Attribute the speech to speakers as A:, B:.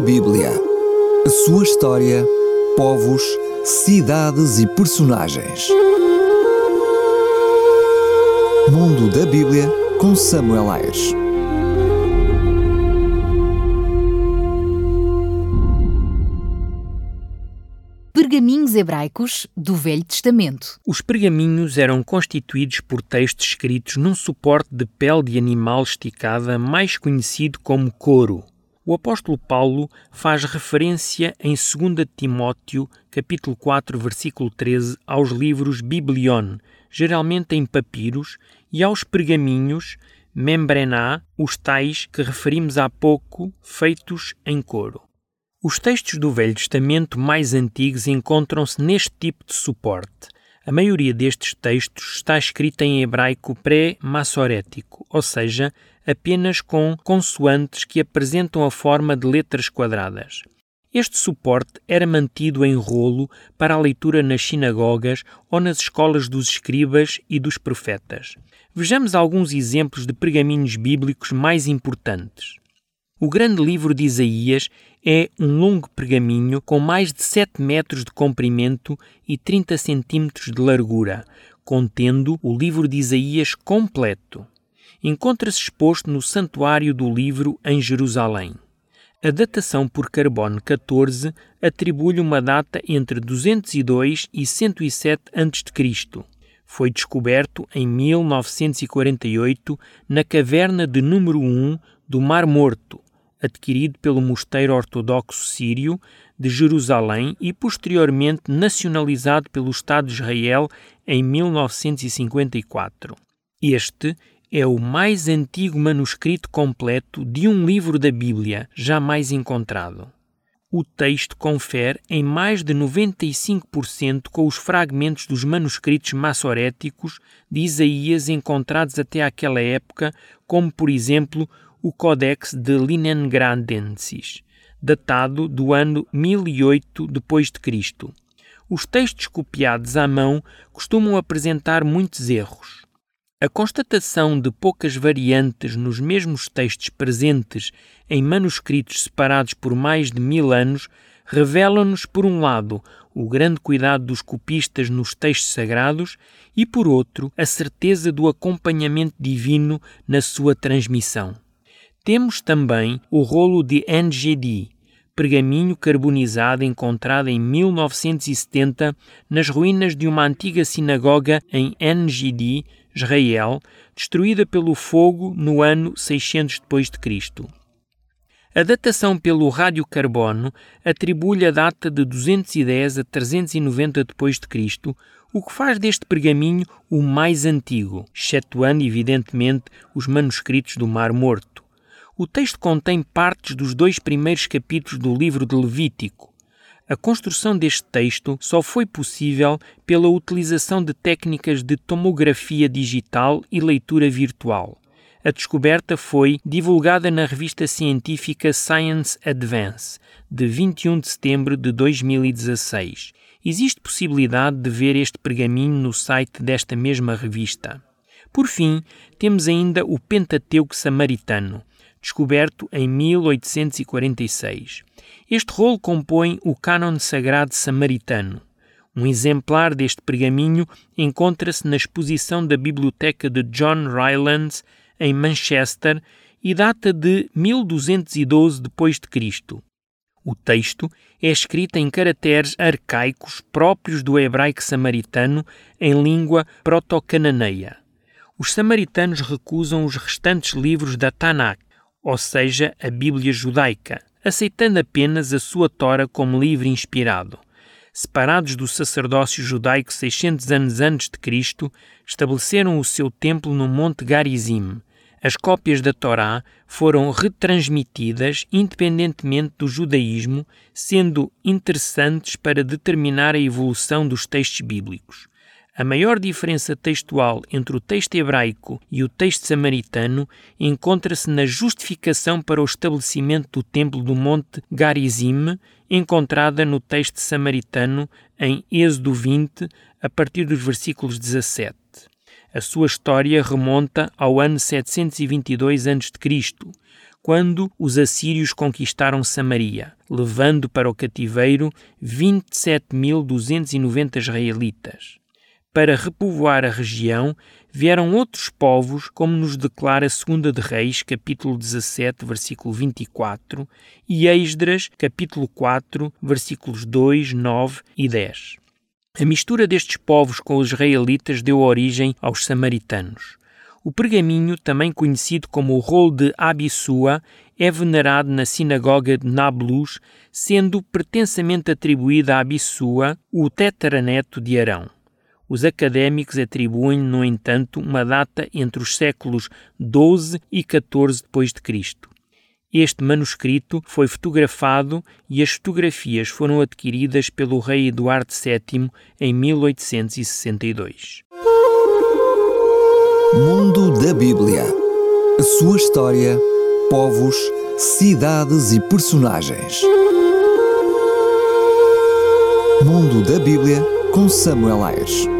A: Bíblia. A sua história, povos, cidades e personagens. Mundo da Bíblia com Samuel Ayres.
B: Pergaminhos hebraicos do Velho Testamento.
C: Os pergaminhos eram constituídos por textos escritos num suporte de pele de animal esticada, mais conhecido como couro. O apóstolo Paulo faz referência em 2 Timóteo, capítulo 4, versículo 13, aos livros Biblion, geralmente em papiros, e aos pergaminhos, membrená, os tais que referimos há pouco, feitos em couro. Os textos do Velho Testamento mais antigos encontram-se neste tipo de suporte. A maioria destes textos está escrita em hebraico pré-massorético, ou seja, apenas com consoantes que apresentam a forma de letras quadradas. Este suporte era mantido em rolo para a leitura nas sinagogas ou nas escolas dos escribas e dos profetas. Vejamos alguns exemplos de pergaminhos bíblicos mais importantes. O grande livro de Isaías é um longo pergaminho com mais de 7 metros de comprimento e 30 centímetros de largura, contendo o livro de Isaías completo. Encontra-se exposto no Santuário do Livro em Jerusalém. A datação por carbono 14 atribui-lhe uma data entre 202 e 107 a.C. Foi descoberto em 1948 na caverna de número 1 do Mar Morto, adquirido pelo Mosteiro Ortodoxo Sírio de Jerusalém e posteriormente nacionalizado pelo Estado de Israel em 1954. Este é o mais antigo manuscrito completo de um livro da Bíblia jamais encontrado. O texto confere em mais de 95% com os fragmentos dos manuscritos massoréticos de Isaías encontrados até aquela época, como por exemplo o Codex de Linengradensis, datado do ano 1008 d.C. Os textos copiados à mão costumam apresentar muitos erros. A constatação de poucas variantes nos mesmos textos presentes em manuscritos separados por mais de mil anos revela-nos, por um lado, o grande cuidado dos copistas nos textos sagrados e, por outro, a certeza do acompanhamento divino na sua transmissão. Temos também o rolo de NGD, pergaminho carbonizado encontrado em 1970 nas ruínas de uma antiga sinagoga em NGD, Israel, destruída pelo fogo no ano 600 d.C. A datação pelo radiocarbono atribui-lhe a data de 210 a 390 d.C., o que faz deste pergaminho o mais antigo, excetuando evidentemente os manuscritos do Mar Morto. O texto contém partes dos dois primeiros capítulos do livro de Levítico. A construção deste texto só foi possível pela utilização de técnicas de tomografia digital e leitura virtual. A descoberta foi divulgada na revista científica Science Advance, de 21 de setembro de 2016. Existe possibilidade de ver este pergaminho no site desta mesma revista. Por fim, temos ainda o Pentateuco Samaritano, descoberto em 1846. Este rolo compõe o Cânon Sagrado Samaritano. Um exemplar deste pergaminho encontra-se na exposição da Biblioteca de John Rylands, em Manchester, e data de 1212 d.C. O texto é escrito em caracteres arcaicos próprios do hebraico samaritano em língua proto-cananeia. Os samaritanos recusam os restantes livros da Tanakh, ou seja, a Bíblia judaica, aceitando apenas a sua Tora como livro inspirado. Separados do sacerdócio judaico 600 anos antes de Cristo, estabeleceram o seu templo no Monte Garizim. As cópias da Torá foram retransmitidas independentemente do judaísmo, sendo interessantes para determinar a evolução dos textos bíblicos. A maior diferença textual entre o texto hebraico e o texto samaritano encontra-se na justificação para o estabelecimento do templo do Monte Garizim, encontrada no texto samaritano em Êxodo 20, a partir dos versículos 17. A sua história remonta ao ano 722 a.C., quando os assírios conquistaram Samaria, levando para o cativeiro 27.290 israelitas. Para repovoar a região, vieram outros povos, como nos declara 2 de Reis, capítulo 17, versículo 24, e Esdras, capítulo 4, versículos 2, 9 e 10. A mistura destes povos com os israelitas deu origem aos samaritanos. O pergaminho, também conhecido como o rolo de Abissua, é venerado na sinagoga de Nablus, sendo pretensamente atribuído a Abissua, o tetaraneto de Arão. Os académicos atribuem, no entanto, uma data entre os séculos XII e XIV d.C. Este manuscrito foi fotografado e as fotografias foram adquiridas pelo rei Eduardo VII em 1862.
A: Mundo da Bíblia. A sua história, povos, cidades e personagens. Mundo da Bíblia com Samuel Ayres.